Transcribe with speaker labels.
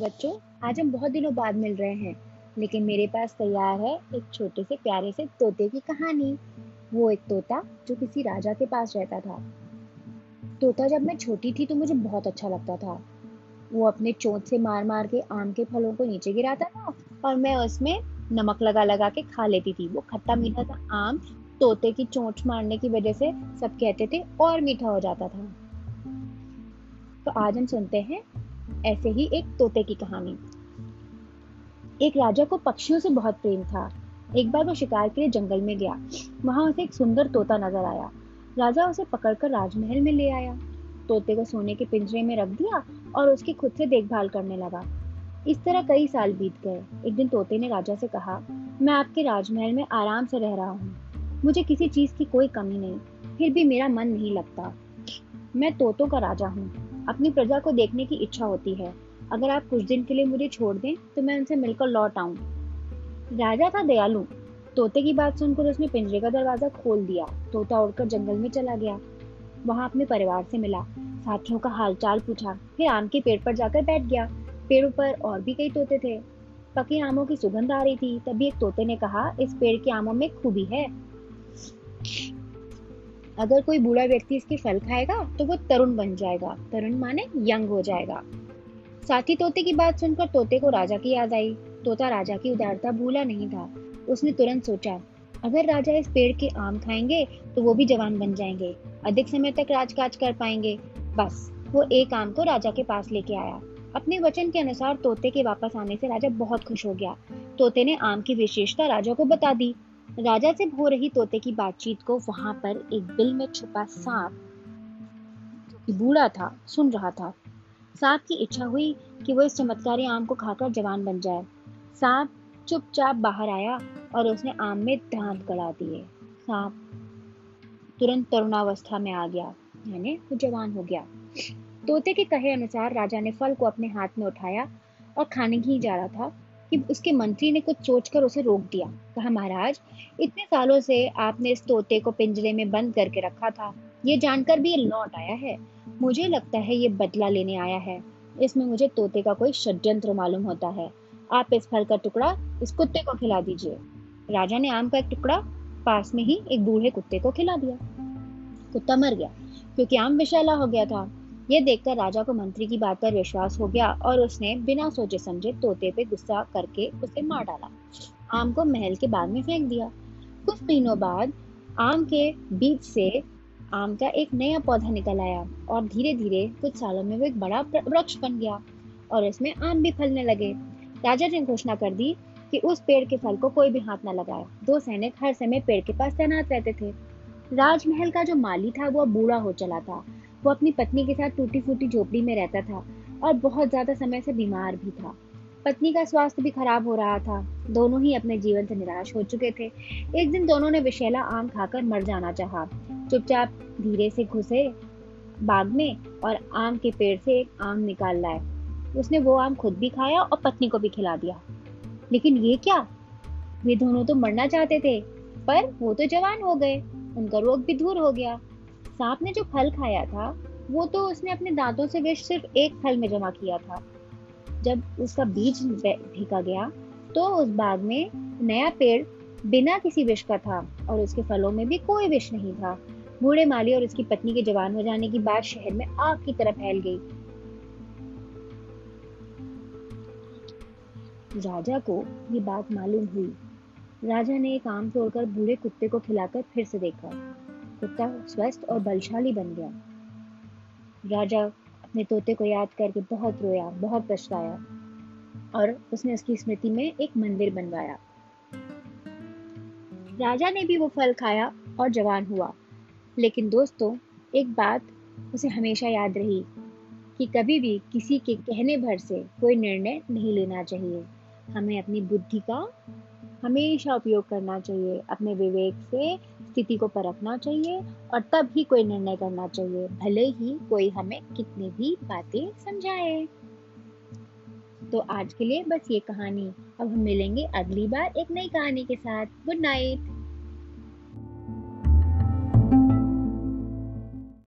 Speaker 1: बच्चों, आज हम बहुत दिनों बाद मिल रहे हैं, लेकिन मेरे पास तैयार है एक छोटे से प्यारे से तोते की कहानी। वो एक तोता जो किसी राजा के पास रहता था। तोता जब मैं छोटी थी तो मुझे बहुत अच्छा लगता था। वो अपने चोंच से मार मार के आम के फलों को नीचे गिराता था और मैं उसमें नमक लगा लगा के खा लेती थी। वो खट्टा मीठा था आम तोते की चोट मारने की वजह से सब कहते थे और मीठा हो जाता था। तो आज हम सुनते हैं ऐसे ही एक तोते की कहानी। एक राजा को पक्षियों से बहुत प्रेम था। एक बार वो शिकार के लिए जंगल में गया। वहाँ उसे एक सुंदर तोता नज़र आया। राजा उसे पकड़कर राजमहल में ले आया। तोते को सोने के पिंजरे में रख दिया और उसकी खुद से देखभाल करने लगा। इस तरह कई साल बीत गए। एक दिन तोते ने राजा से कहा, मैं आपके राजमहल में आराम से रह रहा हूँ। मुझे किसी चीज़ की कोई कमी नहीं। फिर भी मेरा मन नहीं लगता। मैं तोतों का राजा हूँ। अपनी प्रजा को देखने की इच्छा होती है। अगर आप कुछ दिन के लिए मुझे छोड़ दें तो मैं उनसे मिलकर लौट आऊँ। राजा था दयालु। तोते की बात सुनकर उसने पिंजरे का दरवाज़ा खोल दिया। तोता उड़कर जंगल में चला गया। वहाँ अपने परिवार से मिला। साथियों का हालचाल पूछा। फिर आम के पेड़ पर जाकर बैठ गया। पेड़ों पर और भी कई तोते थे। पके आमों की सुगंध आ रही थी। तभी एक तोते ने कहा, इस पेड़ के आमों में खूबी है। अगर कोई बूढ़ा व्यक्ति इसके फल खाएगा तो वो तरुण बन जाएगा। तरुण माने यंग हो जाएगा। साथी तोते की बात सुनकर तोते को राजा की याद आई। तोता राजा की उदारता भूला नहीं था। उसने तुरंत सोचा, अगर राजा इस पेड़ के आम खाएँगे तो वो भी जवान बन जाएँगे। अधिक समय तक राजकाज कर पाएँगे। बस, वो एक आम को राजा के पास लेके आया। अपने वचन के अनुसार तोते के वापस आने से राजा बहुत खुश हो गया। तोते ने आम की विशेषता राजा को बता दी। राजा से हो रही तोते की बातचीत को वहाँ पर एक बिल में छुपा सांप बूढ़ा था, सुन रहा था। सांप की इच्छा हुई कि वो इस चमत्कारी आम को खाकर जवान बन जाए। सांप चुपचाप बाहर आया और उसने आम में दांत गड़ा दिए। सांप तुरंत तरुणावस्था में आ गया, यानी वो जवान हो गया। तोते के कहे अनुसार राजा ने फल को अपने हाथ में उठाया और खाने ही जा रहा था। कि उसके मंत्री ने कुछ सोचकर उसे रोक दिया। कहा, महाराज, इतने सालों से आपने इस तोते को पिंजरे में बंद करके रखा था। ये जानकर भी लौट आया है। मुझे लगता है ये बदला लेने आया है। इसमें मुझे तोते का कोई षड्यंत्र मालूम होता है। आप इस फल का टुकड़ा, इस कुत्ते को खिला दीजिए। राजा ने आम का एक टुकड़ा पास में ही एक बूढ़े कुत्ते को खिला दिया। कुत्ता मर गया, क्योंकि आम विशाला हो गया था। ये देखकर राजा को मंत्री की बात पर विश्वास हो गया और उसने बिना सोचे समझे तोते पे गुस्सा करके उसे मार डाला। आम को महल के बाग में फेंक दिया। कुछ महीनों बाद आम के बीज से आम का एक नया पौधा निकल आया और धीरे धीरे कुछ सालों में वो एक बड़ा वृक्ष बन गया और इसमें आम भी फलने लगे। राजा ने घोषणा कर दी कि उस पेड़ के फल को कोई भी हाथ न लगाए। दो सैनिक हर समय पेड़ के पास तैनात रहते थे। राजमहल का जो माली था वो बूढ़ा हो चला था। वो अपनी पत्नी के साथ टूटी फूटी झोपड़ी में रहता था और बहुत ज़्यादा समय से बीमार भी था। पत्नी का स्वास्थ्य भी खराब हो रहा था। दोनों ही अपने जीवन से निराश हो चुके थे। एक दिन दोनों ने विशेला आम खाकर मर जाना चाहा। चुपचाप धीरे से घुसे बाग में और आम के पेड़ से एक आम निकाल लाए। उसने वो आम खुद भी खाया और पत्नी को भी खिला दिया। लेकिन ये क्या? वे दोनों तो मरना चाहते थे, पर वो तो जवान हो गए। उनका रोग भी दूर हो गया। सांप ने जो फल खाया था, वो तो उसने अपने दांतों से विष सिर्फ़ एक फल में जमा किया था। जब उसका बीज फेंका गया तो उस बाग में नया पेड़ बिना किसी विष का था और उसके फलों में भी कोई विष नहीं था। बूढ़े माली और उसकी पत्नी के जवान हो जाने की बात शहर में आग की तरह फैल गई। राजा को ये बात मालूम हुई। राजा ने एक आम तोड़कर बूढ़े कुत्ते को खिलाकर फिर से देखा। कुत्ता स्वस्थ और बलशाली बन गया। राजा अपने तोते को याद करके बहुत रोया, बहुत पछताया और उसने उसकी स्मृति में एक मंदिर बनवाया। राजा ने भी वो फल खाया और जवान हुआ। लेकिन दोस्तों, एक बात उसे हमेशा याद रही कि कभी भी किसी के कहने भर से कोई निर्णय नहीं लेना चाहिए। हमें अपनी बुद्धि का हमेशा उपयोग करना चाहिए, अपने विवेक से स्थिति को परखना चाहिए और तब ही कोई निर्णय करना चाहिए, भले ही कोई हमें कितनी भी बातें समझाए। तो आज के लिए बस ये कहानी, अब हम मिलेंगे अगली बार एक नई कहानी के साथ। Good night.